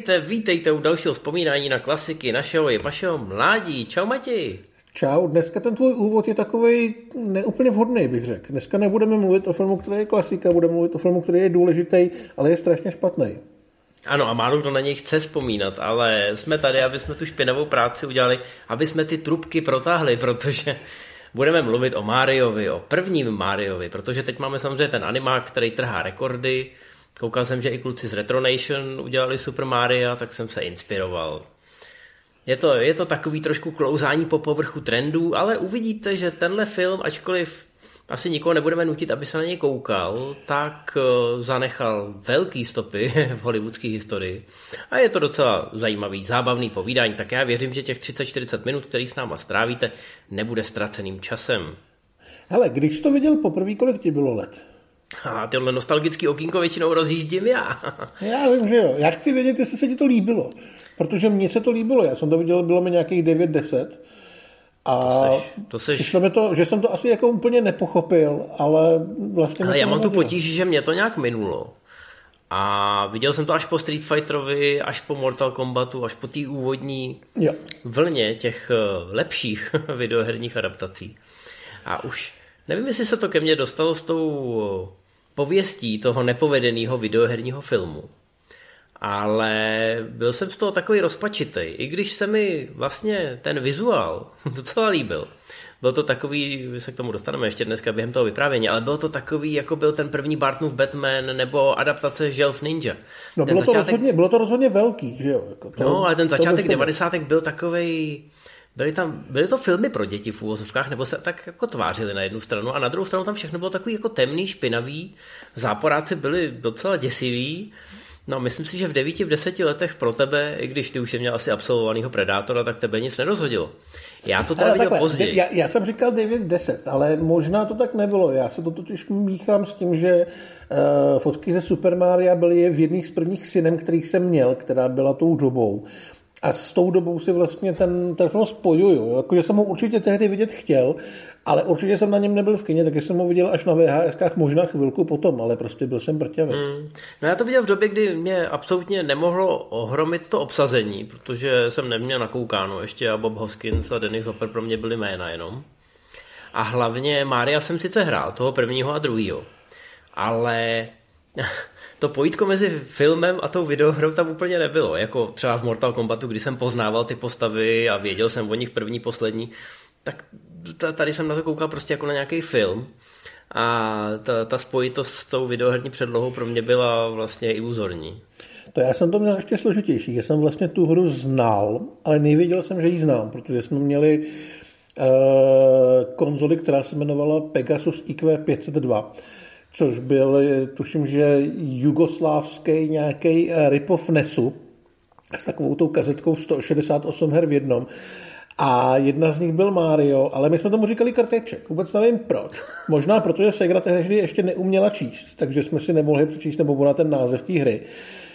Vítejte, vítejte u dalšího vzpomínání na klasiky našeho i vašeho mládí. Čau Mati. Čau, dneska ten tvůj úvod je takový neúplně vhodný, bych řekl. Dneska nebudeme mluvit o filmu, který je klasika, budeme mluvit o filmu, který je důležitý, ale je strašně špatný. Ano, a málo kdo na něj chce vzpomínat, ale jsme tady, aby jsme tu špinavou práci udělali, aby jsme ty trubky protáhli, protože budeme mluvit o Mariovi, o prvním Mariovi, protože teď máme samozřejmě ten animák, který trhá rekordy. Koukal jsem, že i kluci z Retronation udělali Super Mario, tak jsem se inspiroval. Je to, je to takový trošku klouzání po povrchu trendů, ale uvidíte, že tenhle film, ačkoliv asi nikoho nebudeme nutit, aby se na něj koukal, tak eh, zanechal velký stopy v hollywoodské historii. A je to docela zajímavý, zábavný povídání, tak já věřím, že těch 30-40 minut, který s náma strávíte, nebude ztraceným časem. Hele, když jsi to viděl poprvé, kolik ti bylo let? A tyhle nostalgický okýnko většinou rozjíždím já. já vím, že jo. Já chci vědět, jestli se ti to líbilo. Protože mně se to líbilo. Já jsem to viděl, bylo mi nějakých 9-10. A to seš, to seš... přišlo mi to, že jsem to asi jako úplně nepochopil, ale vlastně... Ale já mám tu potíž, že mě to nějak minulo. A viděl jsem to až po Street Fighterovi, až po Mortal Kombatu, až po té úvodní jo. vlně těch eh, lepších videoherních adaptací. A už nevím, jestli se to ke mně dostalo s tou pověstí toho nepovedeného videoherního filmu ale byl jsem z toho takový rozpačitý, i když se mi vlastně ten vizuál docela líbil. Byl to takový, se k tomu dostaneme ještě dneska během toho vyprávění, ale byl to takový, jako byl ten první Bartonův Batman nebo adaptace Želv Ninja. No bylo, začátek... to rozhodně, bylo to rozhodně velký, že jo? Jako to, no, ale ten začátek 90. byl takový. Byly tam, byly to filmy pro děti v úvozovkách, nebo se tak jako tvářili na jednu stranu a na druhou stranu tam všechno bylo takový jako temný, špinavý, záporáci byli docela děsiví No, myslím si, že v devíti, v deseti letech pro tebe, i když ty už jsi měl asi absolvovaného Predátora, tak tebe nic nerozhodilo. Já to teda ale viděl takhle, později. Já, já, jsem říkal 9-10, ale možná to tak nebylo. Já se to totiž míchám s tím, že uh, fotky ze Super Maria byly v jedných z prvních synem, kterých jsem měl, která byla tou dobou. A s tou dobou si vlastně ten, ten film spojuju. Jakože jsem ho určitě tehdy vidět chtěl, ale určitě jsem na něm nebyl v kině, takže jsem ho viděl až na VHS, možná chvilku potom, ale prostě byl jsem brťavý. Hmm. No já to viděl v době, kdy mě absolutně nemohlo ohromit to obsazení, protože jsem neměl nakoukáno ještě a Bob Hoskins a Dennis Hopper pro mě byly jména jenom. A hlavně Mária jsem sice hrál, toho prvního a druhého, ale to pojítko mezi filmem a tou videohrou tam úplně nebylo. Jako třeba v Mortal Kombatu, kdy jsem poznával ty postavy a věděl jsem o nich první, poslední, tak tady jsem na to koukal prostě jako na nějaký film. A ta, ta spojitost s tou videoherní předlohou pro mě byla vlastně iluzorní. To já jsem to měl ještě složitější. Já jsem vlastně tu hru znal, ale nevěděl jsem, že ji znám, protože jsme měli uh, konzoli, která se jmenovala Pegasus IQ 502 což byl, tuším, že jugoslávský nějaký eh, rip-off NESu s takovou tou kazetkou 168 her v jednom. A jedna z nich byl Mario, ale my jsme tomu říkali karteček. Vůbec nevím proč. Možná protože Segra tehdy ještě neuměla číst, takže jsme si nemohli přečíst nebo na ten název té hry.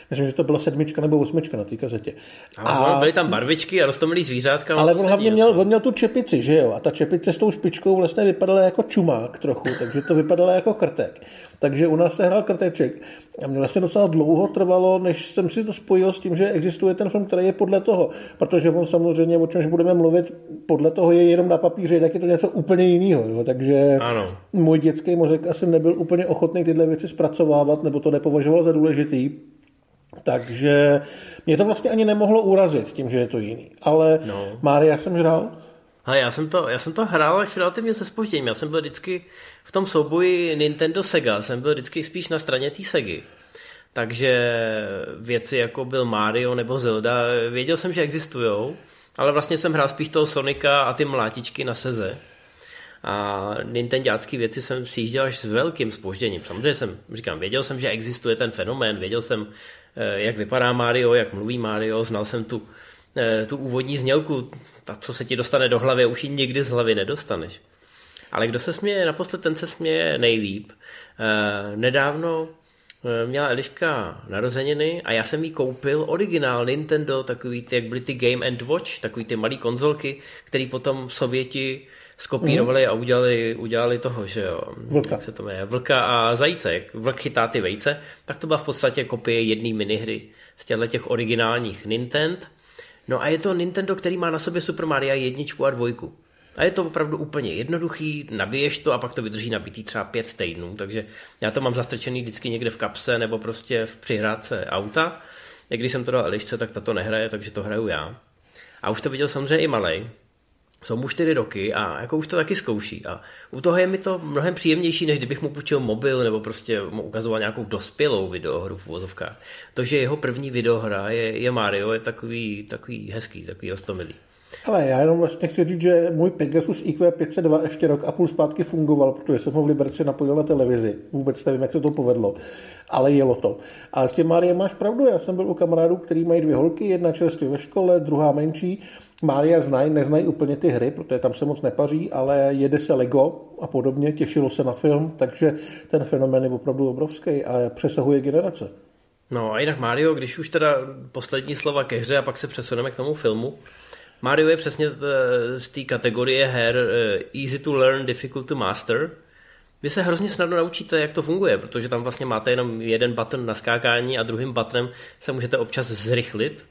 Myslím, že to byla sedmička nebo osmička na té kazetě. A, a byly tam barvičky a rostomilý zvířátka. Ale on hlavně měl, on měl tu čepici, že jo? A ta čepice s tou špičkou vlastně vypadala jako čumák trochu, takže to vypadalo jako krtek. Takže u nás se hrál krteček. A mě vlastně docela dlouho trvalo, než jsem si to spojil s tím, že existuje ten film, který je podle toho. Protože on samozřejmě, o čemž budeme mluvit, podle toho je jenom na papíře, tak je to něco úplně jiného. Jo? Takže ano. můj dětský mozek asi nebyl úplně ochotný tyhle věci zpracovávat, nebo to nepovažoval za důležitý. Takže mě to vlastně ani nemohlo urazit tím, že je to jiný. Ale no. Mária jsem hrál. A já jsem to, já jsem to hrál až relativně se spožděním. Já jsem byl vždycky v tom souboji Nintendo Sega, jsem byl vždycky spíš na straně té Segy. Takže věci jako byl Mario nebo Zelda, věděl jsem, že existují, ale vlastně jsem hrál spíš toho Sonika a ty mlátičky na Seze. A Nintendácké věci jsem sjížděl až s velkým spožděním. Samozřejmě jsem, říkám, věděl jsem, že existuje ten fenomén, věděl jsem, jak vypadá Mario, jak mluví Mario, znal jsem tu, eh, tu úvodní znělku, ta, co se ti dostane do hlavy, už ji nikdy z hlavy nedostaneš. Ale kdo se směje naposled, ten se směje nejlíp. Eh, nedávno měla Eliška narozeniny a já jsem jí koupil originál Nintendo, takový ty, jak byly ty Game and Watch, takový ty malý konzolky, který potom Sověti skopírovali mm. a udělali, udělali toho, že jo. Vlka. Jak se to jmenuje? Vlka a zajíce. Jak vlk chytá ty vejce, tak to byla v podstatě kopie jedné minihry z těchto těch originálních Nintendo. No a je to Nintendo, který má na sobě Super Mario jedničku a dvojku. A je to opravdu úplně jednoduchý, nabiješ to a pak to vydrží nabitý třeba pět týdnů, takže já to mám zastrčený vždycky někde v kapse nebo prostě v přihrádce auta. Když jsem to dal Elišce, tak tato nehraje, takže to hraju já. A už to viděl samozřejmě i malej. Jsou mu čtyři roky a jako už to taky zkouší. A u toho je mi to mnohem příjemnější, než kdybych mu půjčil mobil nebo prostě mu ukazoval nějakou dospělou videohru v uvozovkách. To, že jeho první videohra je, je Mario, je takový, takový hezký, takový ostomilý. Ale já jenom vlastně chci říct, že můj Pegasus IQ 502 ještě rok a půl zpátky fungoval, protože jsem ho v Liberci napojil na televizi. Vůbec nevím, jak se to povedlo, ale jelo to. A s tím Máriem máš pravdu, já jsem byl u kamarádů, který mají dvě holky, jedna čerstvě ve škole, druhá menší. Mária znají, neznají úplně ty hry, protože tam se moc nepaří, ale jede se Lego a podobně, těšilo se na film, takže ten fenomén je opravdu obrovský a přesahuje generace. No a jinak Mario, když už teda poslední slova ke hře a pak se přesuneme k tomu filmu, Mario je přesně z té kategorie her eh, easy to learn, difficult to master. Vy se hrozně snadno naučíte, jak to funguje, protože tam vlastně máte jenom jeden button na skákání a druhým buttonem se můžete občas zrychlit.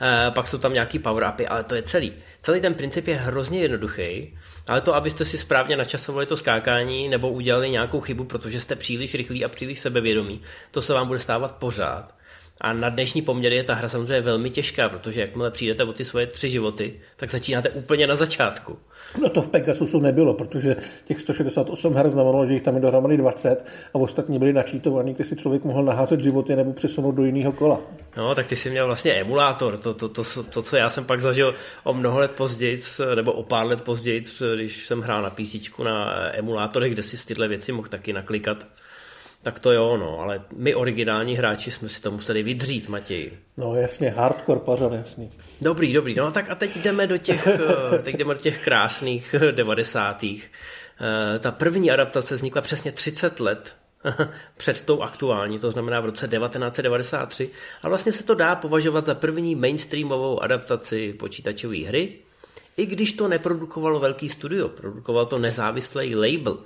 E, pak jsou tam nějaký power-upy, ale to je celý. Celý ten princip je hrozně jednoduchý, ale to, abyste si správně načasovali to skákání nebo udělali nějakou chybu, protože jste příliš rychlí a příliš sebevědomí, to se vám bude stávat pořád. A na dnešní poměry je ta hra samozřejmě velmi těžká, protože jakmile přijdete o ty svoje tři životy, tak začínáte úplně na začátku. No to v Pegasusu nebylo, protože těch 168 her znamenalo, že jich tam je dohromady 20 a ostatní byli načítovaný, kde si člověk mohl naházet životy nebo přesunout do jiného kola. No, tak ty jsi měl vlastně emulátor, to, to, to, to, co já jsem pak zažil o mnoho let později, nebo o pár let později, když jsem hrál na PC na emulátorech, kde si tyhle věci mohl taky naklikat tak to jo, no, ale my originální hráči jsme si to museli vydřít, Matěj. No jasně, hardcore pařan, jasný. Dobrý, dobrý, no tak a teď jdeme do těch, eh, teď jdeme do těch krásných devadesátých. Eh, ta první adaptace vznikla přesně 30 let před tou aktuální, to znamená v roce 1993 a vlastně se to dá považovat za první mainstreamovou adaptaci počítačové hry, i když to neprodukovalo velký studio, produkoval to nezávislý label,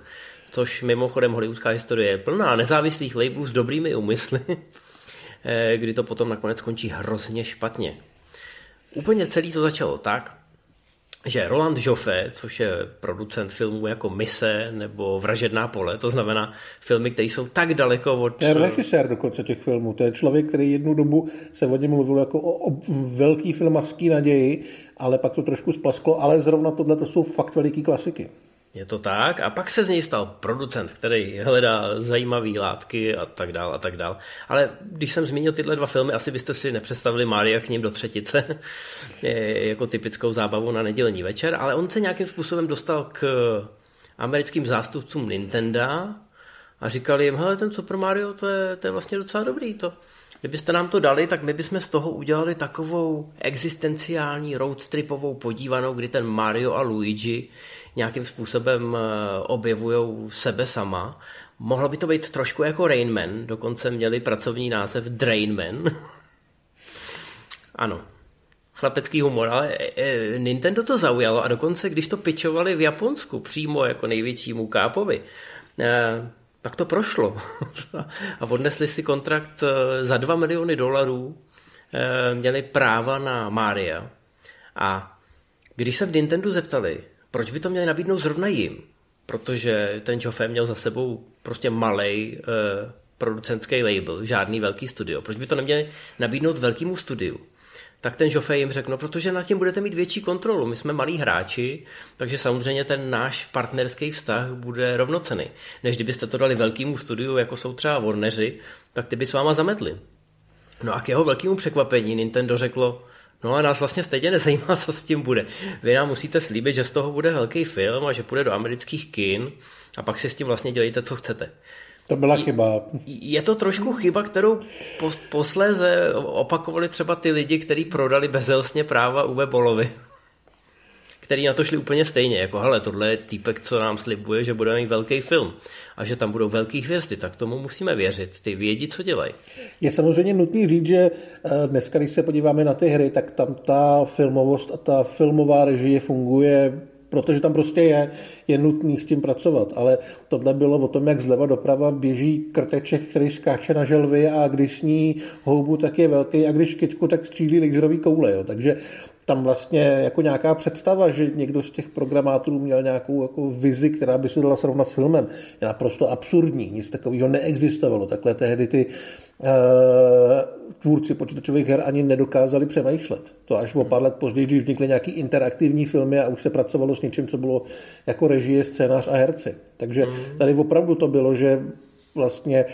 což mimochodem hollywoodská historie je plná nezávislých labelů s dobrými úmysly, eh, kdy to potom nakonec končí hrozně špatně. Úplně celý to začalo tak, že Roland Joffe, což je producent filmů jako Mise nebo Vražedná pole, to znamená filmy, které jsou tak daleko od... Je režisér dokonce těch filmů. To je člověk, který jednu dobu se o něm mluvil jako o, o velký filmařský naději, ale pak to trošku splasklo, ale zrovna tohle to jsou fakt veliký klasiky. Je to tak. A pak se z něj stal producent, který hledá zajímavé látky a tak dál a tak dál. Ale když jsem zmínil tyhle dva filmy, asi byste si nepředstavili Mária k ním do třetice jako typickou zábavu na nedělní večer, ale on se nějakým způsobem dostal k americkým zástupcům Nintendo a říkali jim, hele, ten Super Mario, to je, to je vlastně docela dobrý, to, Kdybyste nám to dali, tak my bychom z toho udělali takovou existenciální roadtripovou podívanou, kdy ten Mario a Luigi nějakým způsobem eh, objevují sebe sama. Mohlo by to být trošku jako Rainman, dokonce měli pracovní název Drainman. ano, chlapecký humor, ale eh, eh, Nintendo to zaujalo a dokonce, když to pičovali v Japonsku přímo jako největšímu kápovi, tak to prošlo. a odnesli si kontrakt za 2 miliony dolarů, měli práva na Mária. A když se v Nintendo zeptali, proč by to měli nabídnout zrovna jim? Protože ten Joffe měl za sebou prostě malej uh, producentský label, žádný velký studio. Proč by to neměli nabídnout velkému studiu? tak ten Joffe jim řekl, no protože nad tím budete mít větší kontrolu, my jsme malí hráči, takže samozřejmě ten náš partnerský vztah bude rovnocený. Než kdybyste to dali velkému studiu, jako jsou třeba Warneri, tak ty by s váma zametli. No a k jeho velkému překvapení Nintendo řeklo, No a nás vlastně stejně nezajímá, co s tím bude. Vy nám musíte slíbit, že z toho bude velký film a že půjde do amerických kin a pak si s tím vlastně dělejte, co chcete. To byla chyba. Je to trošku chyba, kterou po, posléze opakovali třeba ty lidi, kteří prodali bezelstně práva Uwe Bolovi který na to šli úplně stejně, jako hele, tohle je týpek, co nám slibuje, že budeme mít velký film a že tam budou velký hvězdy, tak tomu musíme věřit. Ty vědí, co dělají. Je samozřejmě nutný říct, že eh, dneska, když se podíváme na ty hry, tak tam ta filmovost a ta filmová režie funguje protože tam prostě je, je nutný s tím pracovat. Ale tohle bylo o tom, jak zleva doprava běží krteček, který skáče na želvy a když sní houbu, tak je velký a když kytku, tak střílí laserový koule. Jo. Takže tam vlastně jako nějaká představa, že někdo z těch programátorů měl nějakou jako vizi, která by se dala srovnat s filmem, je naprosto absurdní. Nic takového neexistovalo. Takhle tehdy ty uh, tvůrci počítačových her ani nedokázali přemýšlet. To až o pár let později, když vznikly nějaký interaktivní filmy a už se pracovalo s něčím, co bylo jako režie, scénář a herci. Takže mhm. tady opravdu to bylo, že vlastně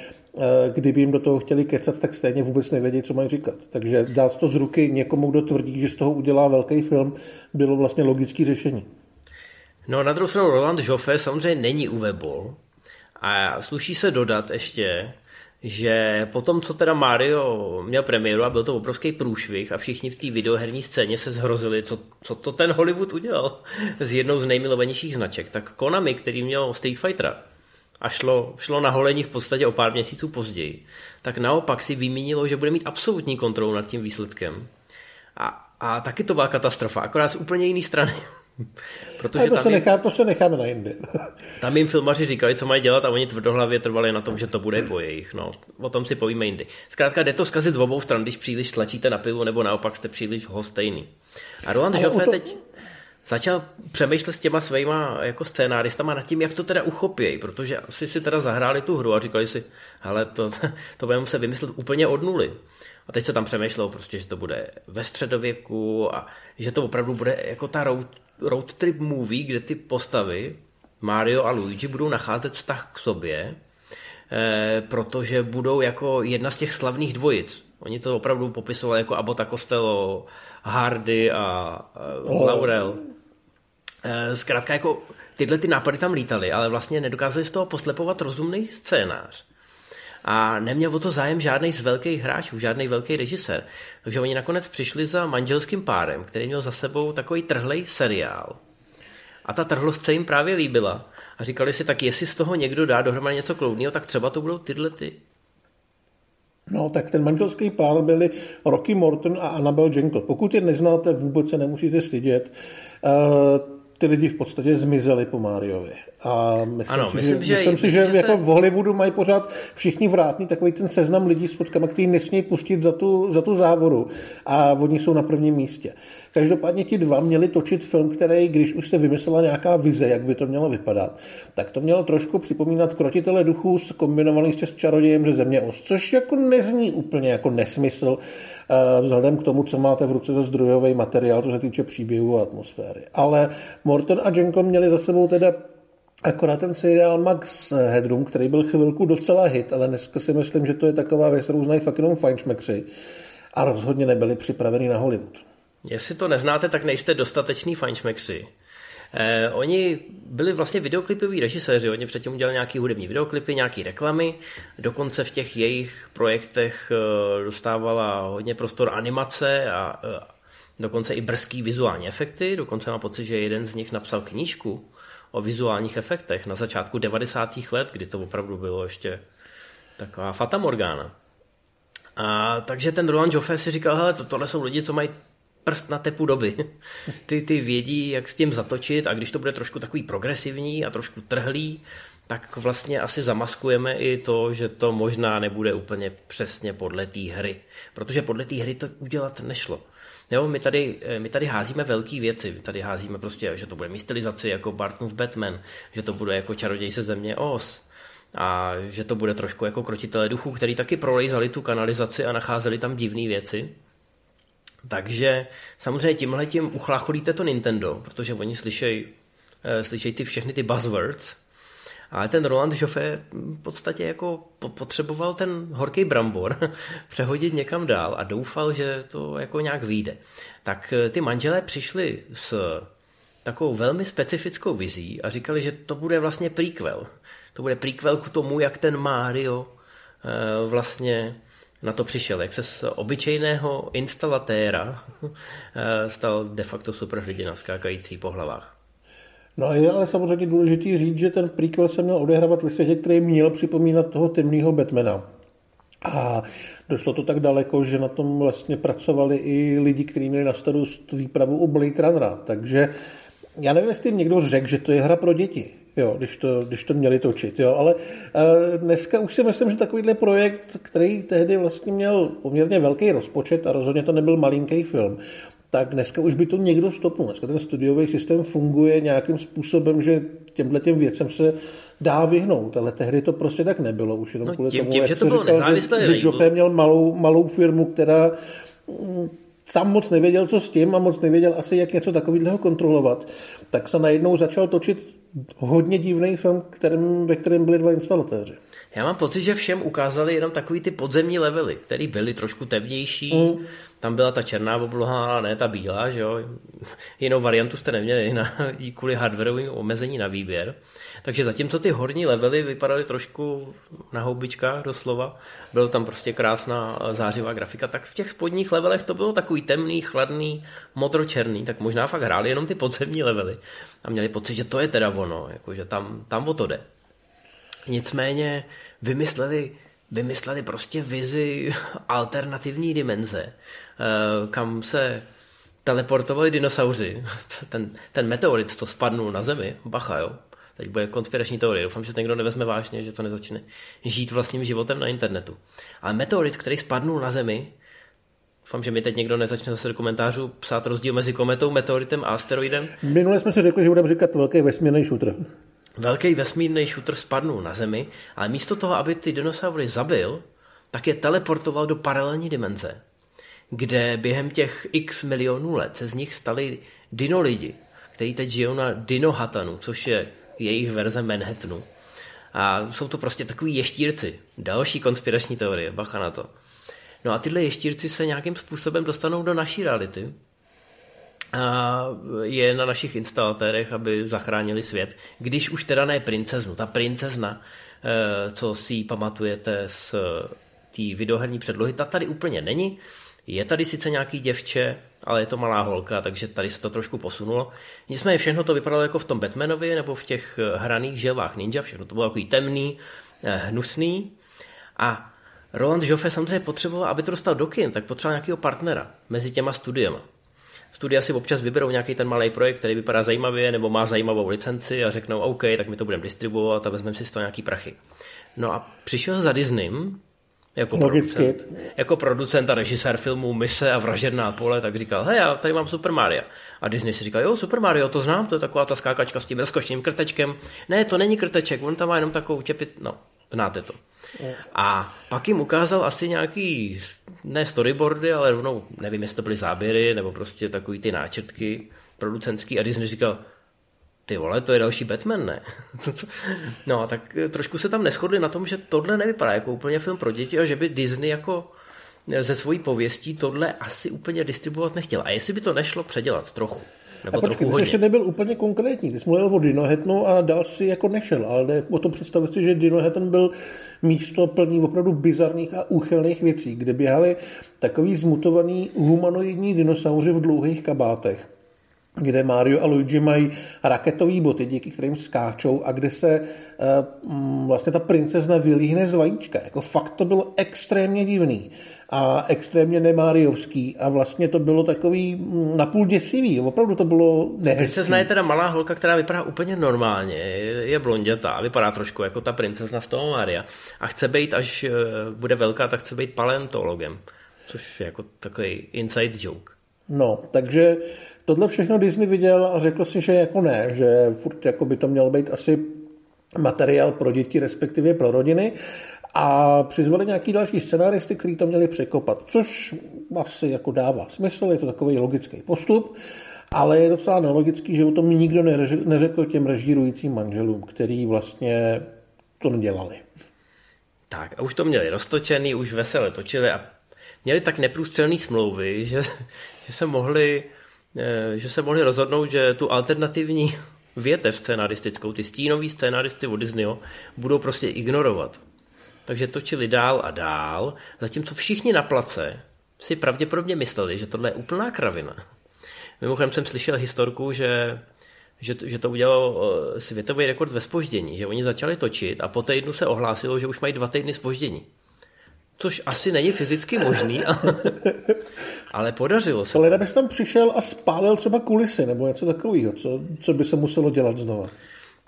kdyby jim do toho chtěli kecat, tak stejně vůbec nevědí, co mají říkat. Takže dát to z ruky někomu, kdo tvrdí, že z toho udělá velký film, bylo vlastně logické řešení. No na druhou stranu Roland Joffe samozřejmě není Uwe Boll. A sluší se dodat ještě, že po tom, co teda Mario měl premiéru a byl to obrovský průšvih a všichni v té videoherní scéně se zhrozili, co, co to ten Hollywood udělal s jednou z nejmilovanějších značek, tak Konami, který měl Street Fightera, a šlo, šlo na holení v podstatě o pár měsíců později, tak naopak si vymínilo, že bude mít absolutní kontrolu nad tím výsledkem. A, a taky to byla katastrofa, akorát z úplně jiné strany. Protože to, se jim, nechá, to se necháme na jindy. tam jim filmaři říkali, co mají dělat a oni tvrdohlavě trvali na tom, že to bude po jejich. No, o tom si povíme jindy. Zkrátka jde to zkazit z obou stran, když příliš tlačíte na pivu, nebo naopak jste příliš hostejný. A Roland Joffe to... teď začal přemýšlet s těma svýma jako scénáristama nad tím, jak to teda uchopějí, protože asi si teda zahráli tu hru a říkali si, hele, to, to budeme muset vymyslet úplně od nuly. A teď se tam přemýšlelo prostě, že to bude ve středověku a že to opravdu bude jako ta road, road trip movie, kde ty postavy, Mario a Luigi, budou nacházet vztah k sobě, eh, protože budou jako jedna z těch slavných dvojic. Oni to opravdu popisovali jako Abota Costello, Hardy a eh, Laurel. Eh, zkrátka jako tyhle ty nápady tam lítaly, ale vlastně nedokázali z toho poslepovat rozumný scénář. A neměl o to zájem žádný z velkých hráčů, žádný velký režisér. Takže oni nakonec přišli za manželským párem, který měl za sebou takový trhlej seriál. A ta trhlost se jim právě líbila. A říkali si, tak jestli z toho někdo dá dohromady něco kloudného, tak třeba to budou tyhle ty. No, tak ten manželský pár byli Rocky Morton a Annabelle Jenkle. Pokud je neznáte, vůbec se nemusíte stydět. Uh, ty lidi v podstatě zmizeli po Máriovi. A myslím ano, si, myslím, že, že, myslím si, že, že jako se... v Hollywoodu mají pořád všichni vrátný takový ten seznam lidí s fotkama, který nesmí pustit za tu, za tu závoru. A oni jsou na prvním místě. Každopádně ti dva měli točit film, který, když už se vymyslela nějaká vize, jak by to mělo vypadat, tak to mělo trošku připomínat krotitele duchů kombinovaný s čarodějem ze země os, což jako nezní úplně jako nesmysl, vzhledem k tomu, co máte v ruce za zdrojový materiál, co se týče příběhu a atmosféry. Ale Morton a Jenkle měli za sebou teda Akorát ten seriál Max Headroom, který byl chvilku docela hit, ale dneska si myslím, že to je taková věc, kterou znají fakt jenom fajnšmekři a rozhodně nebyli připraveni na Hollywood. Jestli to neznáte, tak nejste dostateční fajnšmekři. Eh, oni byli vlastně videoklipoví režiséři, oni předtím udělali nějaký hudební videoklipy, nějaké reklamy, dokonce v těch jejich projektech eh, dostávala hodně prostor animace a eh, dokonce i brzký vizuální efekty, dokonce mám pocit, že jeden z nich napsal knížku o vizuálních efektech na začátku 90. let, kdy to opravdu bylo ještě taková fata morgana. A takže ten Roland Joffe si říkal, hele, to, tohle jsou lidi, co mají prst na tepu doby. Ty, ty vědí, jak s tím zatočit a když to bude trošku takový progresivní a trošku trhlý, tak vlastně asi zamaskujeme i to, že to možná nebude úplně přesně podle té hry. Protože podle té hry to udělat nešlo. Jo, my tady, eh, my tady házíme velké věci. My tady házíme prostě, že to bude stylizace jako Bartonův Batman, že to bude jako čaroděj se země Oz, a že to bude trošku jako krotitele duchů, který taky prolejzali tu kanalizaci a nacházeli tam divné věci. Takže samozřejmě tímhle tím uchlacholíte to Nintendo, protože oni slyšejí eh, slyšej ty všechny ty buzzwords, ale ten Roland Joffe v podstatě jako potřeboval ten horký brambor přehodit někam dál a doufal, že to jako nějak vyjde. Tak eh, ty manželé přišli s takovou velmi specifickou vizí a říkali, že to bude vlastně prequel. To bude prequel k tomu, jak ten Mario eh, vlastně na to přišel, jak se z obyčejného instalatéra eh, stal de facto superhrdina skákající po hlavách. No a je ale samozřejmě důležitý říct, že ten prequel se měl odehrávat ve světě, který měl připomínat toho temného Batmana. A došlo to tak daleko, že na tom vlastně pracovali i lidi, kteří měli na starost výpravu u Blade Runnera. Takže já nevím, jestli někdo řekl, že to je hra pro děti, jo, když, to, když to měli točit, jo, ale uh, dneska už si myslím, že takovýhle projekt, který tehdy vlastně měl poměrně velký rozpočet a rozhodně to nebyl malinký film, tak dneska už by to někdo stopnul. Dneska ten studiový systém funguje nějakým způsobem, že těmhle těm věcem se dá vyhnout, ale tehdy to prostě tak nebylo. Už jenom no, kvůli tím, tomu, tím, že to bylo říkal, že, že Jope měl malou, malou firmu, která sám moc nevěděl, co s tím a moc nevěděl asi, jak něco takového kontrolovat, tak se najednou začal točit hodně divný film, kterým, ve kterém byli dva instalatéři. Já mám pocit, že všem ukázali jenom takový ty podzemní levely, které byly trošku temnější. Mm. Tam byla ta černá obloha, ne ta bílá, že jo. Jinou variantu jste neměli na, kvůli hardwareovým omezení na výběr. Takže zatímco ty horní levely vypadaly trošku na houbičkách doslova, byla tam prostě krásná zářivá grafika, tak v těch spodních levelech to bylo takový temný, chladný, modročerný, tak možná fakt hráli jenom ty podzemní levely a měli pocit, že to je teda ono, jakože tam, tam o to jde. Nicméně vymysleli, vymysleli prostě vizi alternativní dimenze, eh, kam se teleportovali dinosauři. Ten, ten meteorit, to spadnul na zemi, bacha, jo. Teď bude konspirační teorie. Doufám, že to někdo nevezme vážně, že to nezačne žít vlastním životem na internetu. Ale meteorit, který spadnul na Zemi, Doufám, že mi teď někdo nezačne zase do komentářů psát rozdíl mezi kometou, meteoritem a asteroidem. Minule jsme si řekli, že budeme říkat velký vesmírný šutr. Velký vesmírný šutr spadnul na Zemi, ale místo toho, aby ty dinosaury zabil, tak je teleportoval do paralelní dimenze, kde během těch x milionů let se z nich stali dinolidi, kteří teď žijou na Dinohatanu, což je jejich verze Manhattanu. A jsou to prostě takový ještírci. Další konspirační teorie, bacha na to. No a tyhle ještírci se nějakým způsobem dostanou do naší reality. A je na našich instalatérech, aby zachránili svět. Když už teda ne princeznu. Ta princezna, eh, co si pamatujete z té videoherní předlohy, ta tady úplně není. Je tady sice nějaký děvče, ale je to malá holka, takže tady se to trošku posunulo. Nicméně všechno to vypadalo jako v tom Batmanovi nebo v těch eh, hraných želvách ninja, všechno to bylo takový temný, eh, hnusný. A Roland Joffe samozřejmě potřeboval, aby to dostal do kin, tak potřeboval nějakého partnera mezi těma studiema. Studia si občas vyberou nějaký ten malý projekt, který vypadá zajímavě nebo má zajímavou licenci a řeknou OK, tak my to budeme distribuovat a vezmeme si z toho nějaký prachy. No a přišel za Disneym jako producent, jako producent a režisér filmů Mise a Vražedná pole, tak říkal, hej, já tady mám Super Mario. A Disney si říkal, jo, Super Mario, to znám, to je taková ta skákačka s tím rozkošným krtečkem. Ne, to není krteček, on tam má jenom takovou čepit, no, znáte to. A pak jim ukázal asi nějaký, ne storyboardy, ale rovnou, nevím, jestli to byly záběry, nebo prostě takový ty náčrtky producentský a Disney říkal, ty vole, to je další Batman, ne? no, tak eh, trošku se tam neschodli na tom, že tohle nevypadá jako úplně film pro děti a že by Disney jako eh, ze svojí pověstí tohle asi úplně distribuovat nechtěl. A jestli by to nešlo předělat trochu, nebo a počkej, ty jsi ještě nebyl úplně konkrétní. Ty jsi mluvil o Dinohetnu a dál si jako nešel, ale jde o tom představit si, že Dinohetn byl místo plný opravdu bizarních a úchylných věcí, kde běhali takový zmutovaný humanoidní dinosauři v dlouhých kabátech kde Mario a Luigi mají raketové boty, díky kterým skáčou a kde se uh, vlastně ta princezna vylíhne z vajíčka. Jako fakt to bylo extrémně divný a extrémně nemáriovský a vlastně to bylo takový mm, napůl děsivý. Opravdu to bylo nehezký. Princezna je teda malá holka, která vypadá úplně normálně. Je blondětá, vypadá trošku jako ta princezna z toho Maria. A chce být, až eh, bude velká, tak chce být paleontologem. Což je jako takový inside joke. No, takže tohle všechno Disney viděl a řekl si, že jako ne, že furt jako by to měl být asi materiál pro děti, respektive pro rodiny a přizvali nějaký další scenáristy, kteří to měli překopat, což asi jako dává smysl, je to takový logický postup, ale je docela nelogický, že o tom nikdo neřekl těm režírujícím manželům, který vlastně to nedělali. Tak a už to měli roztočený, už veselé točili a měli tak neprůstřelné smlouvy, že, že se mohli že se mohli rozhodnout, že tu alternativní větev scénaristickou, ty stínový scénaristy od Disneyho, budou prostě ignorovat. Takže točili dál a dál, zatímco všichni na place si pravděpodobně mysleli, že tohle je úplná kravina. Mimochodem jsem slyšel historku, že, že, že to udělalo eh, světový rekord ve spoždění, že oni začali točit a po týdnu se ohlásilo, že už mají dva týdny spoždění. Což asi není fyzicky možný, ale podařilo se. Ale bys tam přišel a spálil třeba kulisy nebo něco takového, co, co by se muselo dělat znova.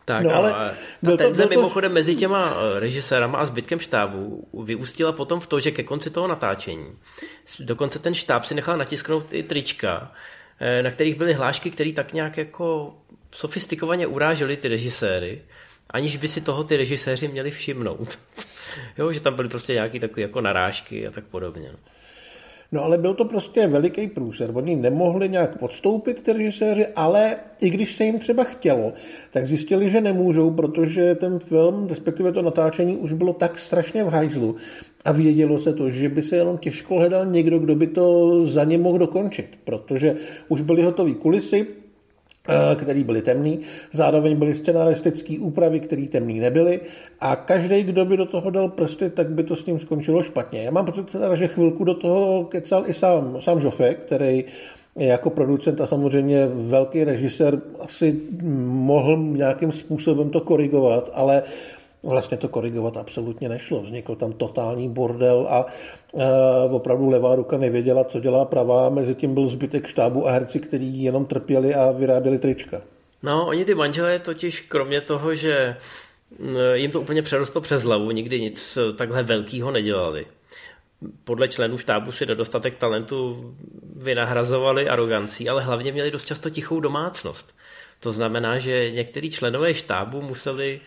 Tak, no, ale ta tenze to... mimochodem mezi těma eh, režisérama a zbytkem štábu vyústila potom v to, že ke konci toho natáčení dokonce ten štáb si nechal natisknout i trička, eh, na kterých byly hlášky, které tak nějak jako sofistikovaně urážely ty režiséry, aniž by si toho ty režiséři měli všimnout. jo, že tam byly prostě nějaké takové jako narážky a tak podobně. No. No ale byl to prostě veliký průser. Oni nemohli nějak podstoupit ty režiséři, ale i když se jim třeba chtělo, tak zjistili, že nemůžou, protože ten film, respektive to natáčení, už bylo tak strašně v hajzlu a vědělo se to, že by se jenom těžko hledal někdo, kdo by to za ně mohl dokončit, protože už byly hotové kulisy, který byly temný. Zároveň byly scenaristické úpravy, které temný nebyly. A každý, kdo by do toho dal prsty, tak by to s ním skončilo špatně. Já mám pocit, že chvilku do toho kecal i sám, sám Jofe, který jako producent a samozřejmě velký režisér asi mohl nějakým způsobem to korigovat, ale vlastně to korigovat absolutně nešlo. Vznikl tam totální bordel a e, opravdu levá ruka nevěděla, co dělá pravá. Mezi tím byl zbytek štábu a herci, kteří jenom trpěli a vyráběli trička. No, oni ty manželé totiž kromě toho, že jim to úplně přerostlo přes hlavu, nikdy nic takhle velkého nedělali. Podle členů štábu si nedostatek talentu vynahrazovali arogancí, ale hlavně měli dost často tichou domácnost. To znamená, že některý členové štábu museli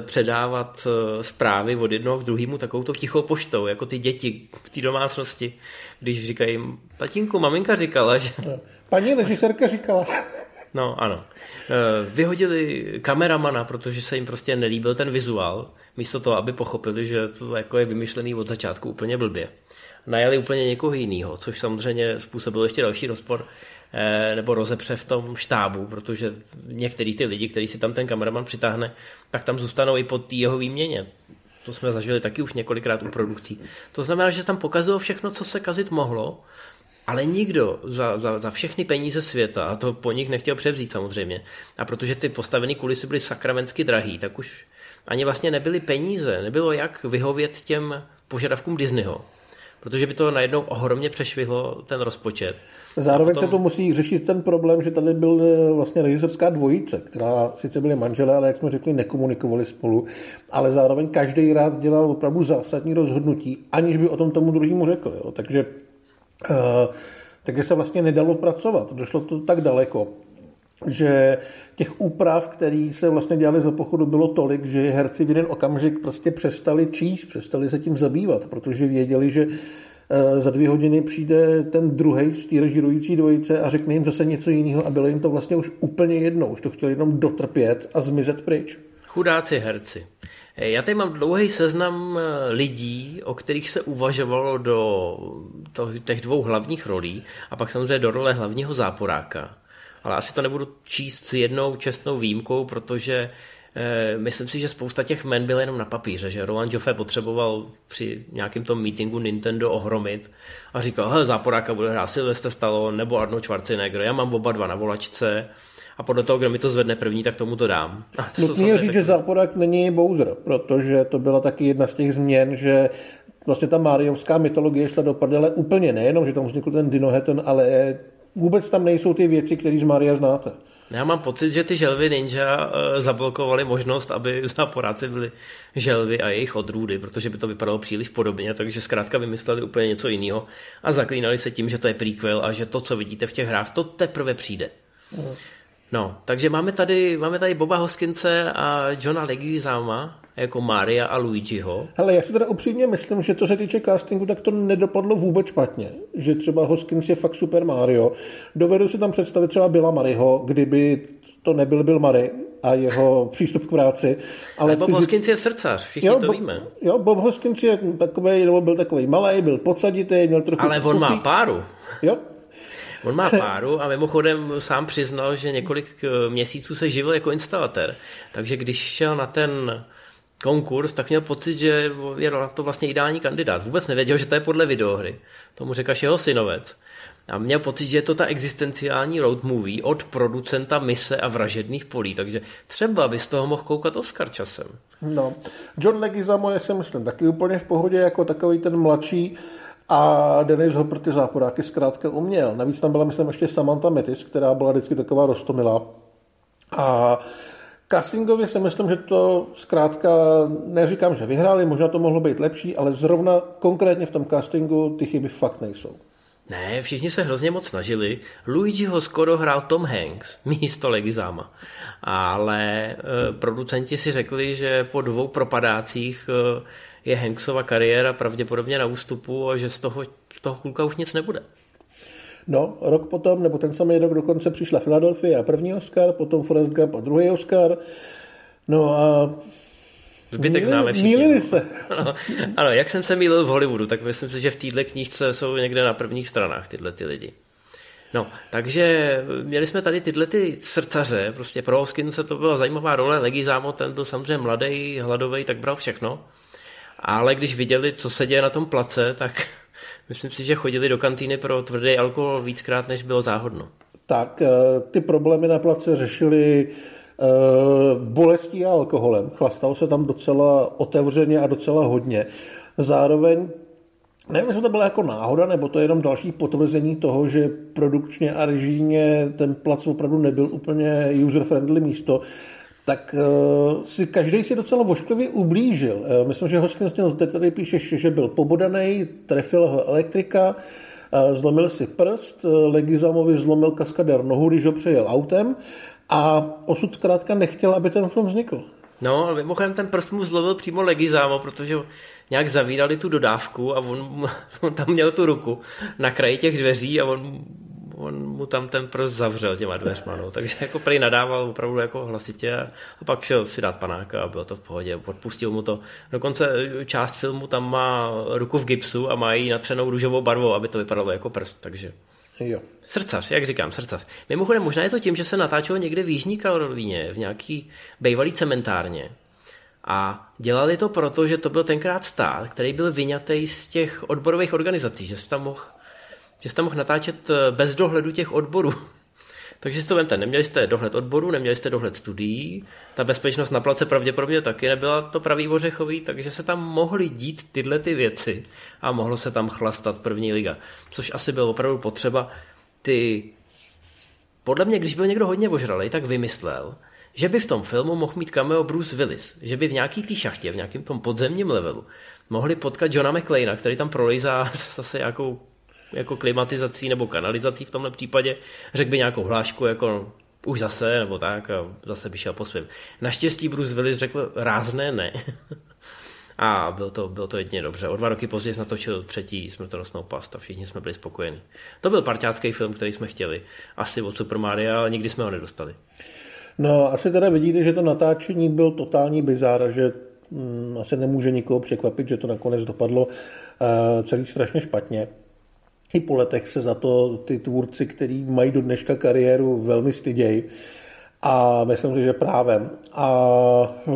předávat eh, zprávy od jednoho k druhému takovou to tichou poštou, jako ty děti v té domácnosti, když říkají, tatínku, maminka říkala, že... Paní režisérka říkala. No, ano. Eh, vyhodili kameramana, protože se jim prostě nelíbil ten vizuál, místo toho, aby pochopili, že to jako je vymyšlený od začátku úplně blbě. Najali úplně někoho jiného, což samozřejmě způsobilo ještě další rozpor Eh, nebo rozepře v tom štábu, protože některý ty lidi, který si tam ten kameraman přitáhne, tak tam zůstanou i pod tý jeho výměně. To jsme zažili taky už několikrát u produkcí. To znamená, že tam pokazilo všechno, co se kazit mohlo, ale nikdo za, za, za všechny peníze světa, a to po nich nechtěl převzít samozřejmě, a protože ty postavené kulisy byly sakramensky drahý, tak už ani vlastně nebyly peníze, nebylo jak vyhovět těm požadavkům Disneyho protože by to najednou ohromně přešvihlo ten rozpočet. Zároveň potom... se to musí řešit ten problém, že tady byl eh, vlastně režiserská dvojice, která sice byly manželé, ale jak jsme řekli, nekomunikovali spolu, ale zároveň každý rád dělal opravdu zásadní rozhodnutí, aniž by o tom tomu druhému řekl. Jo. Takže uh, takže se vlastně nedalo pracovat. Došlo to tak daleko, že těch úprav, které se vlastně dělaly za pochodu, bylo tolik, že herci v jeden okamžik prostě přestali číst, přestali se tím zabývat, protože věděli, že eh, za dvě hodiny přijde ten druhý z té režirující dvojice a řekne jim zase něco jiného a bylo jim to vlastně už úplně jedno. Už to chtěli jenom dotrpět a zmizet pryč. Chudáci herci. Eh, já tady mám dlouhý seznam eh, lidí, o kterých se uvažovalo do těch dvou hlavních rolí a pak samozřejmě do role hlavního záporáka ale asi to nebudu číst s jednou čestnou výjimkou, protože eh, myslím si, že spousta těch men byla jenom na papíře, že Roland Joffe potřeboval při nějakém tom meetingu Nintendo ohromit a říkal, hele, záporáka bude hrát Sylvester Stallone nebo Arnold Schwarzenegger, já mám oba dva na volačce, a podle toho, kdo mi to zvedne první, tak tomu to dám. Nutný je říct, že záporák není Bowser, protože to byla taky jedna z těch změn, že vlastně ta Mariovská mytologie šla do prdele úplně nejenom, že tam vznikl ten Dinoheton, ale vůbec tam nejsou ty věci, které z Maria znáte. Já mám pocit, že ty želvy ninja eh, zablokovaly možnost, aby záporáci byli želvy a jejich odrůdy, protože by to vypadalo příliš podobně, takže zkrátka vymysleli úplně něco jiného a zaklínali se tím, že to je prequel a že to, co vidíte v těch hrách, to teprve přijde. Mhm. No, takže máme tady, máme tady Boba Hoskince a Johna Leguizama jako Maria a Luigiho. Ale já si teda upřímně myslím, že co se týče castingu, tak to nedopadlo vůbec špatně. Že třeba Hoskins je fakt super Mario. Dovedu si tam představit třeba Billa Maryho, kdyby to nebyl Bill Murray a jeho přístup k práci. Ale Bob fyzic... Hoskins je srdcař, všichni jo, to Bob, víme. Jo, Bob Hoskins je takový, nebo byl takový malý, byl podsaditý, měl trochu... Ale on má páru. Jo, On má páru a mimochodem sám přiznal, že několik eh, měsíců se živil jako instalatér. Takže když šel na ten konkurs, tak měl pocit, že je na to vlastně ideální kandidát. Vůbec nevěděl, že to je podle videohry. Tomu řekl jeho synovec. A měl pocit, že je to ta existenciální road movie od producenta mise a vražedných polí, takže třeba by z toho mohl koukat Oscar časem. No, John Leguizamo je si myslím taky úplně v pohodě jako takový ten mladší a Denis Hopper ty záporáky zkrátka uměl. Navíc tam byla, myslím, ještě Samantha Metis, která byla vždycky taková rostomilá. A Castingově si myslím, že to zkrátka, neříkám, že vyhráli, možná to mohlo být lepší, ale zrovna konkrétně v tom castingu ty chyby fakt nejsou. Ne, všichni se hrozně moc snažili. Luigiho skoro hrál Tom Hanks místo Legizáma. Ale e, producenti si řekli, že po dvou propadácích e, je Hanksova kariéra pravděpodobně na ústupu a že z toho, toho kluka už nic nebude. No, rok potom, nebo ten samý rok dokonce přišla Philadelphia a první Oscar, potom Forrest Gump a druhý Oscar. No a Zbytek Míli, známe všichni. Mýlili no. se. Ano, ano, jak jsem se mýlil v Hollywoodu, tak myslím si, že v této knížce jsou někde na prvních stranách tyhle ty lidi. No, takže měli jsme tady tyhle ty srdcaře, prostě pro Hoskinse to byla zajímavá role, Legizámo, ten byl samozřejmě mladý, hladový, tak bral všechno. Ale když viděli, co se děje na tom place, tak myslím si, že chodili do kantýny pro tvrdý alkohol víckrát, než bylo záhodno. Tak, eh, ty problémy na place řešili eh, bolestí a alkoholem. Chlastalo se tam docela otevřeně a docela hodně. Zároveň Nevím, jestli to byla jako náhoda, nebo to je jenom další potvrzení toho, že produkčně a režijně ten plac opravdu nebyl úplně user-friendly místo tak uh, si každý si docela vošklivě ublížil. Uh, myslím, že Hoskins zde tady píše, že byl pobodaný, trefil ho elektrika, uh, zlomil si prst, uh, Legizamovi zlomil kaskadér nohu, když ho přejel autem a osud zkrátka nechtěl, aby ten film vznikl. No, mimochodem ten prst mu zlovil přímo Legizamo, protože nějak zavírali tu dodávku a on, on tam měl tu ruku na kraji těch dveří a on on mu tam ten prst zavřel těma dveřma, no. takže jako prý nadával opravdu jako hlasitě a, a pak šel si dát panáka a bylo to v pohodě, odpustil mu to. Dokonce část filmu tam má ruku v gipsu a má ji natřenou růžovou barvou, aby to vypadalo jako prst, takže Jo. Srdcař, jak říkám, srdcař. Mimochodem, možná je to tím, že se natáčelo někde v Jižní Karolíně, v nějaký bývalý cementárně. A dělali to proto, že to byl tenkrát stát, který byl vyňatý z těch odborových organizací, že se tam mohl že jste mohl natáčet eh, bez dohledu těch odborů. Takže si to vemte, neměli jste dohled odboru, neměli jste dohled studií, ta bezpečnost na place pravděpodobně taky nebyla to pravý ořechový, takže se tam mohly dít tyhle ty věci a mohlo se tam chlastat první liga. Což asi bylo opravdu potřeba ty... Podle mě, když byl někdo hodně ožralý, tak vymyslel, že by v tom filmu mohl mít cameo Bruce Willis, že by v nějaký té šachtě, v nějakém tom podzemním levelu, mohli potkat Johna McClaina, který tam prolejzá zase nějakou jako klimatizací nebo kanalizací v tomhle případě, řekl by nějakou hlášku jako už zase, nebo tak, a zase by šel po svém. Naštěstí Bruce Willis řekl rázné ne. a bylo to, bylo to jedině dobře. O dva roky později natočil třetí smrtonosnou past a všichni jsme byli spokojeni. To byl parťácký film, který jsme chtěli. Asi od Super Mario, ale nikdy jsme ho nedostali. No, asi teda vidíte, že to natáčení byl totální bizár, že hm, asi nemůže nikoho překvapit, že to nakonec dopadlo uh, celý strašně špatně i po letech se za to ty tvůrci, kteří mají do dneška kariéru, velmi stydějí. A myslím si, že právem. A e,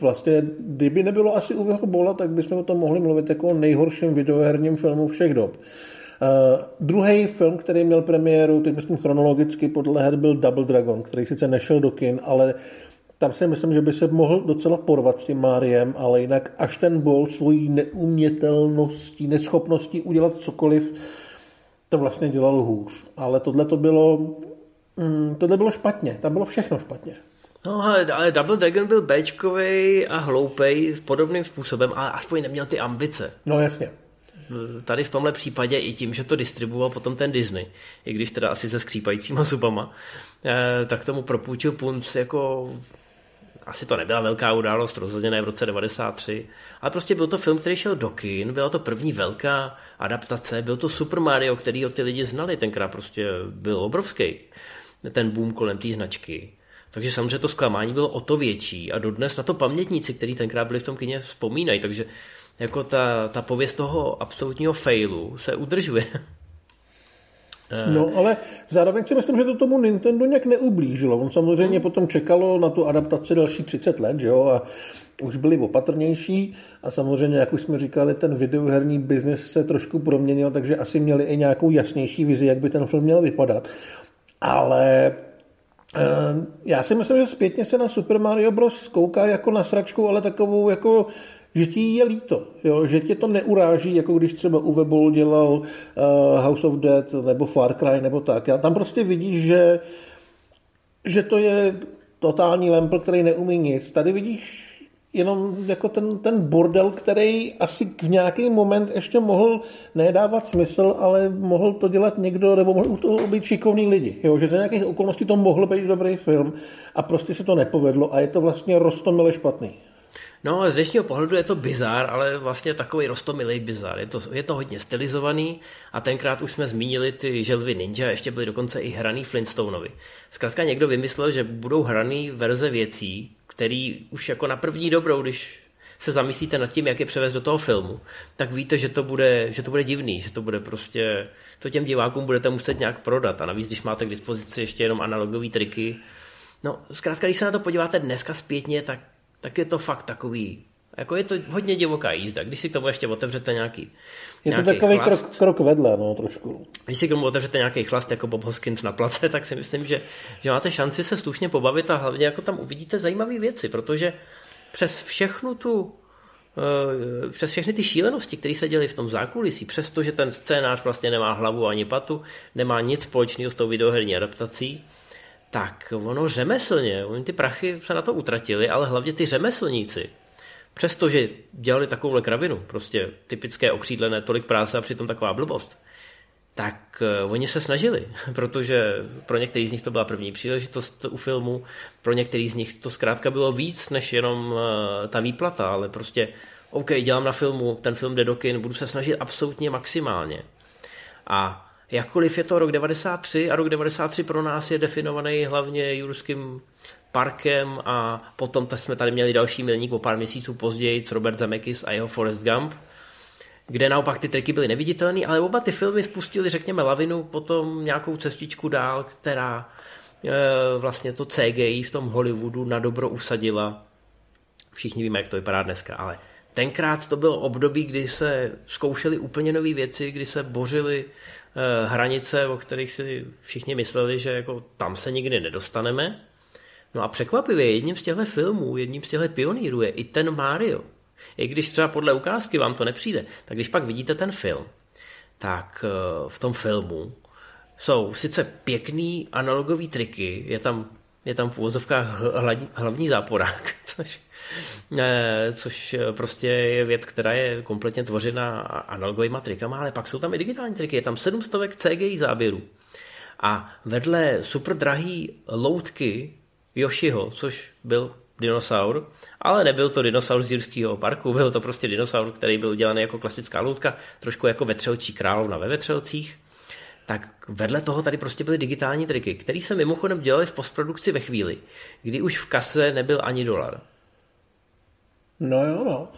vlastně, kdyby nebylo asi Uweho Bola, tak bychom o tom mohli mluvit jako o nejhorším videoherním filmu všech dob. Uh, druhý film, který měl premiéru, teď myslím chronologicky podle her, byl Double Dragon, který sice nešel do kin, ale tam si myslím, že by se mohl docela porvat s tím Máriem, ale jinak až ten bol svojí neumětelností, neschopností udělat cokoliv, to vlastně dělal hůř. Ale tohle to bylo, mm, tohle bylo špatně, tam bylo všechno špatně. No ale, ale Double Dragon byl Bčkovej a hloupej v podobným způsobem, ale aspoň neměl ty ambice. No jasně. Tady v tomhle případě i tím, že to distribuoval potom ten Disney, i když teda asi se skřípajícíma zubama, eh, tak tomu propůjčil punc jako asi to nebyla velká událost, rozhodně ne v roce 93, ale prostě byl to film, který šel do kin, byla to první velká adaptace, byl to Super Mario, který ho ty lidi znali, tenkrát prostě byl obrovský, ten boom kolem té značky. Takže samozřejmě to zklamání bylo o to větší a dodnes na to pamětníci, kteří tenkrát byli v tom kině, vzpomínají, takže jako ta, ta pověst toho absolutního failu se udržuje. No, ale zároveň si myslím, že to tomu Nintendo nějak neublížilo. On samozřejmě hmm. potom čekalo na tu adaptaci další 30 let, že jo, a už byli opatrnější a samozřejmě, jak už jsme říkali, ten videoherní biznis se trošku proměnil, takže asi měli i nějakou jasnější vizi, jak by ten film měl vypadat. Ale eh, já si myslím, že zpětně se na Super Mario Bros. kouká jako na sračku, ale takovou jako že ti je líto, jo? že tě to neuráží, jako když třeba Uwe Boll dělal uh, House of Dead nebo Far Cry nebo tak. Já tam prostě vidíš, že, že to je totální lempl, který neumí nic. Tady vidíš jenom jako ten, ten bordel, který asi v nějaký moment ještě mohl nedávat smysl, ale mohl to dělat někdo, nebo mohl to být šikovný lidi. Jo? Že za nějakých okolností to mohl být dobrý film a prostě se to nepovedlo a je to vlastně rostomile špatný. No, z dnešního pohledu je to bizar, ale vlastně takový rostomilý bizar. Je to, je to hodně stylizovaný a tenkrát už jsme zmínili ty želvy Ninja, ještě byly dokonce i hraný Flintstoneovi. Zkrátka někdo vymyslel, že budou hraný verze věcí, který už jako na první dobrou, když se zamyslíte nad tím, jak je převést do toho filmu, tak víte, že to bude, že to bude divný, že to bude prostě, to těm divákům budete muset nějak prodat. A navíc, když máte k dispozici ještě jenom analogové triky, no zkrátka, když se na to podíváte dneska zpětně, tak tak je to fakt takový, jako je to hodně divoká jízda, když si k tomu ještě otevřete nějaký Je to takový krok, krok vedle, no, trošku. Když si k tomu otevřete nějaký chlast jako Bob Hoskins na place, tak si myslím, že, že máte šanci se slušně pobavit a hlavně jako tam uvidíte zajímavé věci, protože přes všechnu tu eh, přes všechny ty šílenosti, které se děly v tom zákulisí, přestože ten scénář vlastně nemá hlavu ani patu, nemá nic společného s tou videoherní adaptací, tak ono řemeslně, oni ty prachy se na to utratili, ale hlavně ty řemeslníci, přestože dělali takovouhle kravinu, prostě typické okřídlené, tolik práce a přitom taková blbost, tak uh, oni se snažili, protože pro některý z nich to byla první příležitost u filmu, pro některý z nich to zkrátka bylo víc než jenom uh, ta výplata, ale prostě OK, dělám na filmu, ten film jde do kin, budu se snažit absolutně maximálně. A Jakkoliv je to rok 93 a rok 93 pro nás je definovaný hlavně Jurským parkem a potom jsme tady měli další milník o pár měsíců později, Robert Zemeckis a jeho Forrest Gump, kde naopak ty triky byly neviditelné, ale oba ty filmy spustili, řekněme, lavinu, potom nějakou cestičku dál, která e, vlastně to CGI v tom Hollywoodu na dobro usadila. Všichni víme, jak to vypadá dneska, ale tenkrát to bylo období, kdy se zkoušely úplně nové věci, kdy se bořily hranice, o kterých si všichni mysleli, že jako tam se nikdy nedostaneme. No a překvapivě jedním z těchto filmů, jedním z těchto pionýrů je i ten Mario. I když třeba podle ukázky vám to nepřijde, tak když pak vidíte ten film, tak eh, v tom filmu jsou sice pěkný analogový triky, je tam, je tam v úvozovkách hlavní záporák, což Eh, což eh, prostě je věc, která je kompletně tvořena analogovými trikama, ale pak jsou tam i digitální triky, je tam 700 CGI záběrů. A vedle super drahý loutky Yoshiho, což byl dinosaur, ale nebyl to dinosaur z Jurského parku, byl to prostě dinosaur, který byl udělaný jako klasická loutka, trošku jako vetřelčí královna ve vetřelcích. Tak vedle toho tady prostě byly digitální triky, které se mimochodem dělaly v postprodukci ve chvíli, kdy už v kase nebyl ani dolar. No jo, no.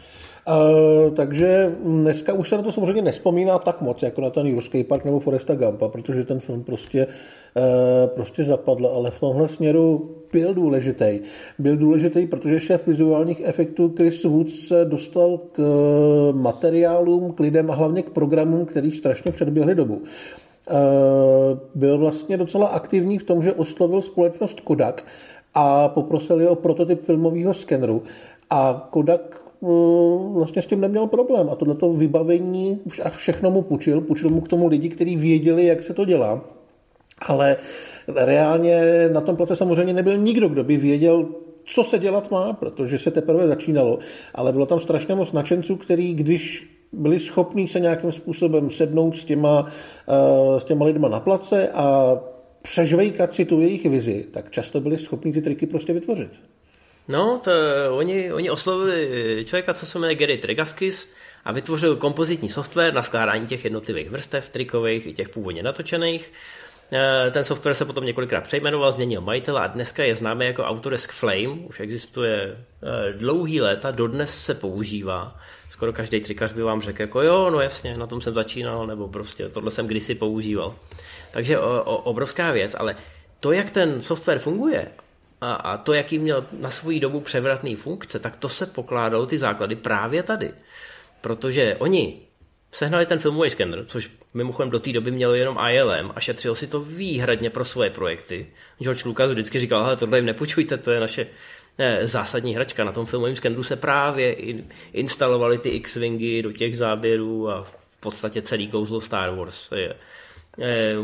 Uh, takže dneska už se na to samozřejmě nespomíná tak moc, jako na ten Jurský park nebo Foresta Gampa, protože ten film prostě, uh, prostě zapadl, ale v tomhle směru byl důležitý. Byl důležitý, protože šéf vizuálních efektů Chris Woods se dostal k uh, materiálům, k lidem a hlavně k programům, který strašně předběhli dobu. Byl vlastně docela aktivní v tom, že oslovil společnost Kodak a poprosil je o prototyp filmového skeneru a Kodak eh, vlastně s tím neměl problém a tohleto vybavení už a všechno mu půjčil, půjčil mu k tomu lidi, kteří věděli, jak se to dělá. Ale reálně na tom place samozřejmě nebyl nikdo, kdo by věděl, co se dělat má, protože se teprve začínalo. Ale bylo tam strašně moc nadšenců, který když byli schopní se nějakým způsobem sednout s těma, eh, s těma lidma na place a přežvejkat si tu jejich vizi, tak často byli schopni ty triky prostě vytvořit. No, to, oni, oni oslovili člověka, co se jmenuje Gary Tregaskis a vytvořil kompozitní software na skládání těch jednotlivých vrstev trikových i těch původně natočených. Eh, ten software se potom několikrát přejmenoval, změnil majitele a dneska je známý jako Autodesk Flame, už existuje eh, dlouhý léta, dodnes se používá skoro každý trikař by vám řekl, jako jo, no jasně, na tom jsem začínal, nebo prostě tohle jsem kdysi používal. Takže o, o, obrovská věc, ale to, jak ten software funguje a, a to, jaký měl na svou dobu převratný funkce, tak to se pokládalo ty základy právě tady. Protože oni sehnali ten filmový skener, což mimochodem do té doby mělo jenom ILM a šetřilo si to výhradně pro svoje projekty. George Lucas vždycky říkal, hele, tohle jim nepůjčujte, to je naše ne, zásadní hračka. Na tom filmovém skeneru se právě in, instalovaly ty X-Wingy do těch záběrů a v podstatě celý kouzlo Star Wars je, je,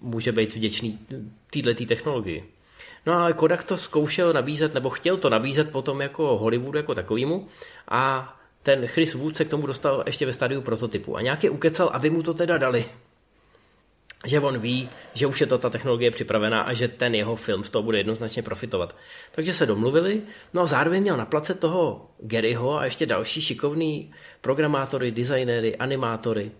může být vděčný této technologii. No ale Kodak to zkoušel nabízet, nebo chtěl to nabízet potom jako Hollywoodu jako takovýmu a ten Chris Wood se k tomu dostal ještě ve stadiu prototypu a nějaký ukecal, aby mu to teda dali. Že on ví, že už je to ta technologie připravená a že ten jeho film z toho bude jednoznačně profitovat. Takže se domluvili, no a zároveň měl na place toho Garyho a ještě další šikovný programátory, designéry, animátory.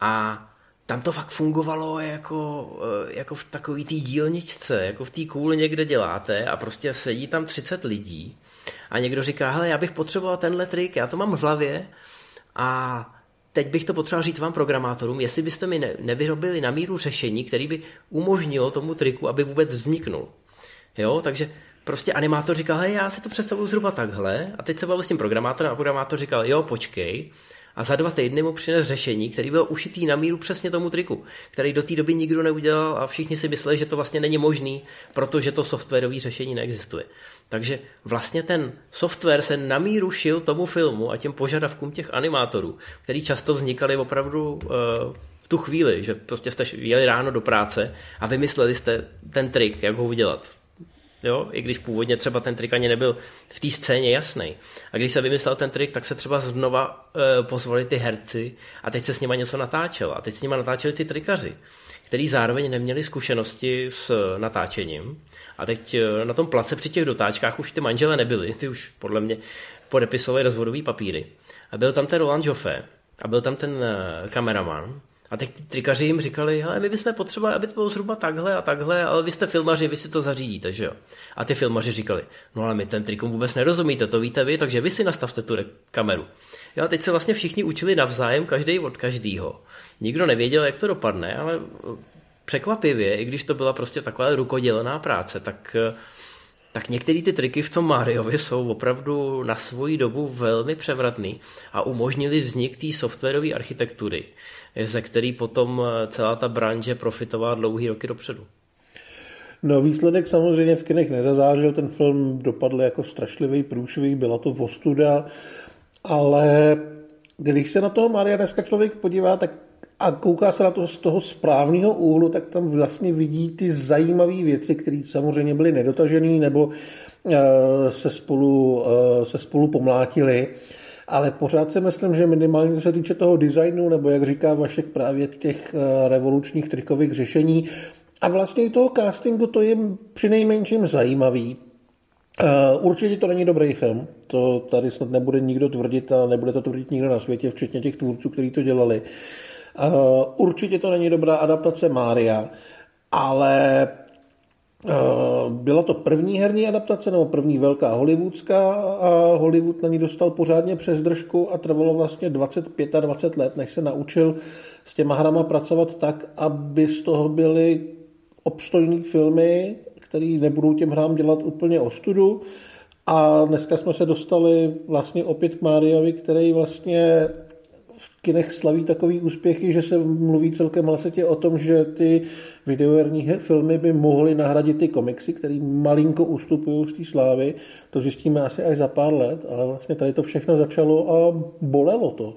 A tam to fakt fungovalo jako, eh, jako v takový té dílničce, jako v té kůli někde děláte a prostě sedí tam 30 lidí a někdo říká, hele, já bych potřeboval tenhle trik, já to mám v hlavě a teď bych to potřeboval říct vám programátorům, jestli byste mi ne, nevyrobili na míru řešení, který by umožnilo tomu triku, aby vůbec vzniknul. Jo, takže prostě animátor říkal, hej, já si to představuju zhruba takhle a teď se bavil s tím programátorem a programátor říkal, jo, počkej, a za dva týdny mu přines řešení, který byl ušitý na míru přesně tomu triku, který do té doby nikdo neudělal a všichni si mysleli, že to vlastně není možný, protože to softwarové řešení neexistuje. Takže vlastně ten software se na míru šil tomu filmu a těm požadavkům těch animátorů, který často vznikaly opravdu uh, v tu chvíli, že prostě jste jeli ráno do práce a vymysleli jste ten trik, jak ho udělat. Jo? I když původně třeba ten trik ani nebyl v té scéně jasný. A když se vymyslel ten trik, tak se třeba znova uh, pozvali ty herci a teď se s nimi něco natáčelo. A teď s nimi natáčeli ty trikaři, kteří zároveň neměli zkušenosti s natáčením a teď eh, na tom place při těch dotáčkách už ty manžele nebyly, ty už podle mě podepisovali rozvodový papíry. A byl tam ten Roland Joffé a byl tam ten eh, kameraman. A teď ty trikaři jim říkali, hele, my bychom potřebovali, aby to bylo zhruba takhle a takhle, ale vy jste filmaři, vy si to zařídíte, že jo? A ty filmaři říkali, no ale my ten trikom vůbec nerozumíte, to víte vy, takže vy si nastavte tu kameru. Jo, a teď se vlastně všichni učili navzájem, každý od každýho. Nikdo nevěděl, jak to dopadne, ale překvapivě, i když to byla prostě taková rukodělená práce, tak, tak některé ty triky v tom Mariovi jsou opravdu na svoji dobu velmi převratný a umožnili vznik té softwarové architektury, ze který potom celá ta branže profitovala dlouhý roky dopředu. No výsledek samozřejmě v kinech nezazářil, ten film dopadl jako strašlivý, průšvih, byla to vostuda, ale když se na toho Maria dneska člověk podívá, tak a kouká se na to z toho správného úhlu, tak tam vlastně vidí ty zajímavé věci, které samozřejmě byly nedotažené nebo eh, se spolu, eh, se spolu pomlátily. Ale pořád si myslím, že minimálně se týče toho designu, nebo jak říká Vašek právě těch eh, revolučních trikových řešení, a vlastně i toho castingu to je přinejmenším zajímavý. Určitě to není dobrý film, to tady snad nebude nikdo tvrdit a nebude to tvrdit nikdo na světě, včetně těch tvůrců, kteří to dělali. Určitě to není dobrá adaptace Mária, ale byla to první herní adaptace, nebo první velká hollywoodská a Hollywood na ní dostal pořádně přes držku a trvalo vlastně 25 a 20 let, než se naučil s těma hrama pracovat tak, aby z toho byly obstojné filmy, které nebudou těm hrám dělat úplně ostudu. A dneska jsme se dostali vlastně opět k Máriovi, který vlastně v kinech slaví takový úspěchy, že se mluví celkem hlasitě o tom, že ty videoherní filmy by mohly nahradit ty komiksy, které malinko ustupují z té slávy. To zjistíme asi až za pár let, ale vlastně tady to všechno začalo a bolelo to.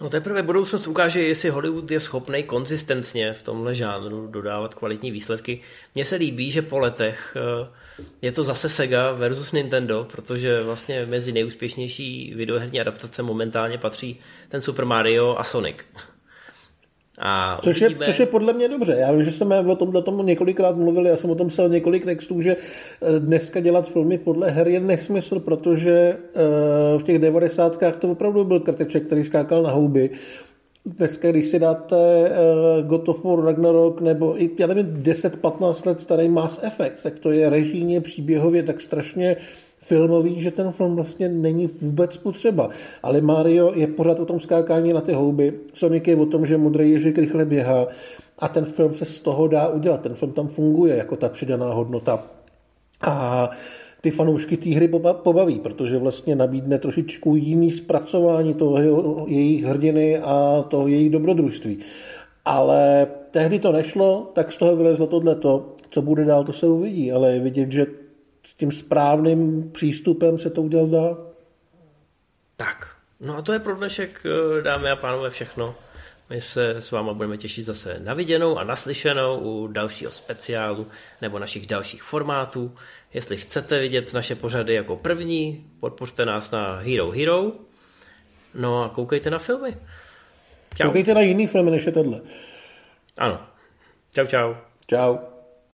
No teprve budoucnost ukáže, jestli Hollywood je schopný konzistentně v tomhle žánru dodávat kvalitní výsledky. Mně se líbí, že po letech uh, je to zase Sega versus Nintendo, protože vlastně mezi nejúspěšnější videoherní adaptace momentálně patří ten Super Mario a Sonic. A což, uvidíme... je, což je podle mě dobře. Já vím, že jsme o tom, o tom několikrát mluvili, já jsem o tom psal několik textů, že eh, dneska dělat filmy podle her je nesmysl, protože eh, v těch devadesátkách to opravdu byl krteček, který skákal na houby dneska, když si dáte uh, God of War Ragnarok nebo i, já nevím, 10-15 let starý Mass Effect, tak to je režijně, příběhově tak strašně filmový, že ten film vlastně není vůbec potřeba. Ale Mario je pořád o tom skákání na ty houby, Sonic je o tom, že modrý ježek rychle běhá a ten film se z toho dá udělat. Ten film tam funguje jako ta přidaná hodnota. A ty fanoušky té hry pobaví, protože vlastně nabídne trošičku jiný zpracování toho jejich hrdiny a toho jejich dobrodružství. Ale tehdy to nešlo, tak z toho vylezlo tohleto. Co bude dál, to se uvidí, ale je vidět, že s tím správným přístupem se to udělat dá. Tak, no a to je pro dnešek, eh, dámy a pánové, všechno. My se s váma budeme těšit zase na viděnou a naslyšenou u dalšího speciálu nebo našich dalších formátů. Jestli chcete vidět naše pořady jako první, podpořte nás na Hero Hero. No a koukejte na filmy. Čau. Koukejte na jiný filmy než je tohle. Ano. Čau, čau. Čau.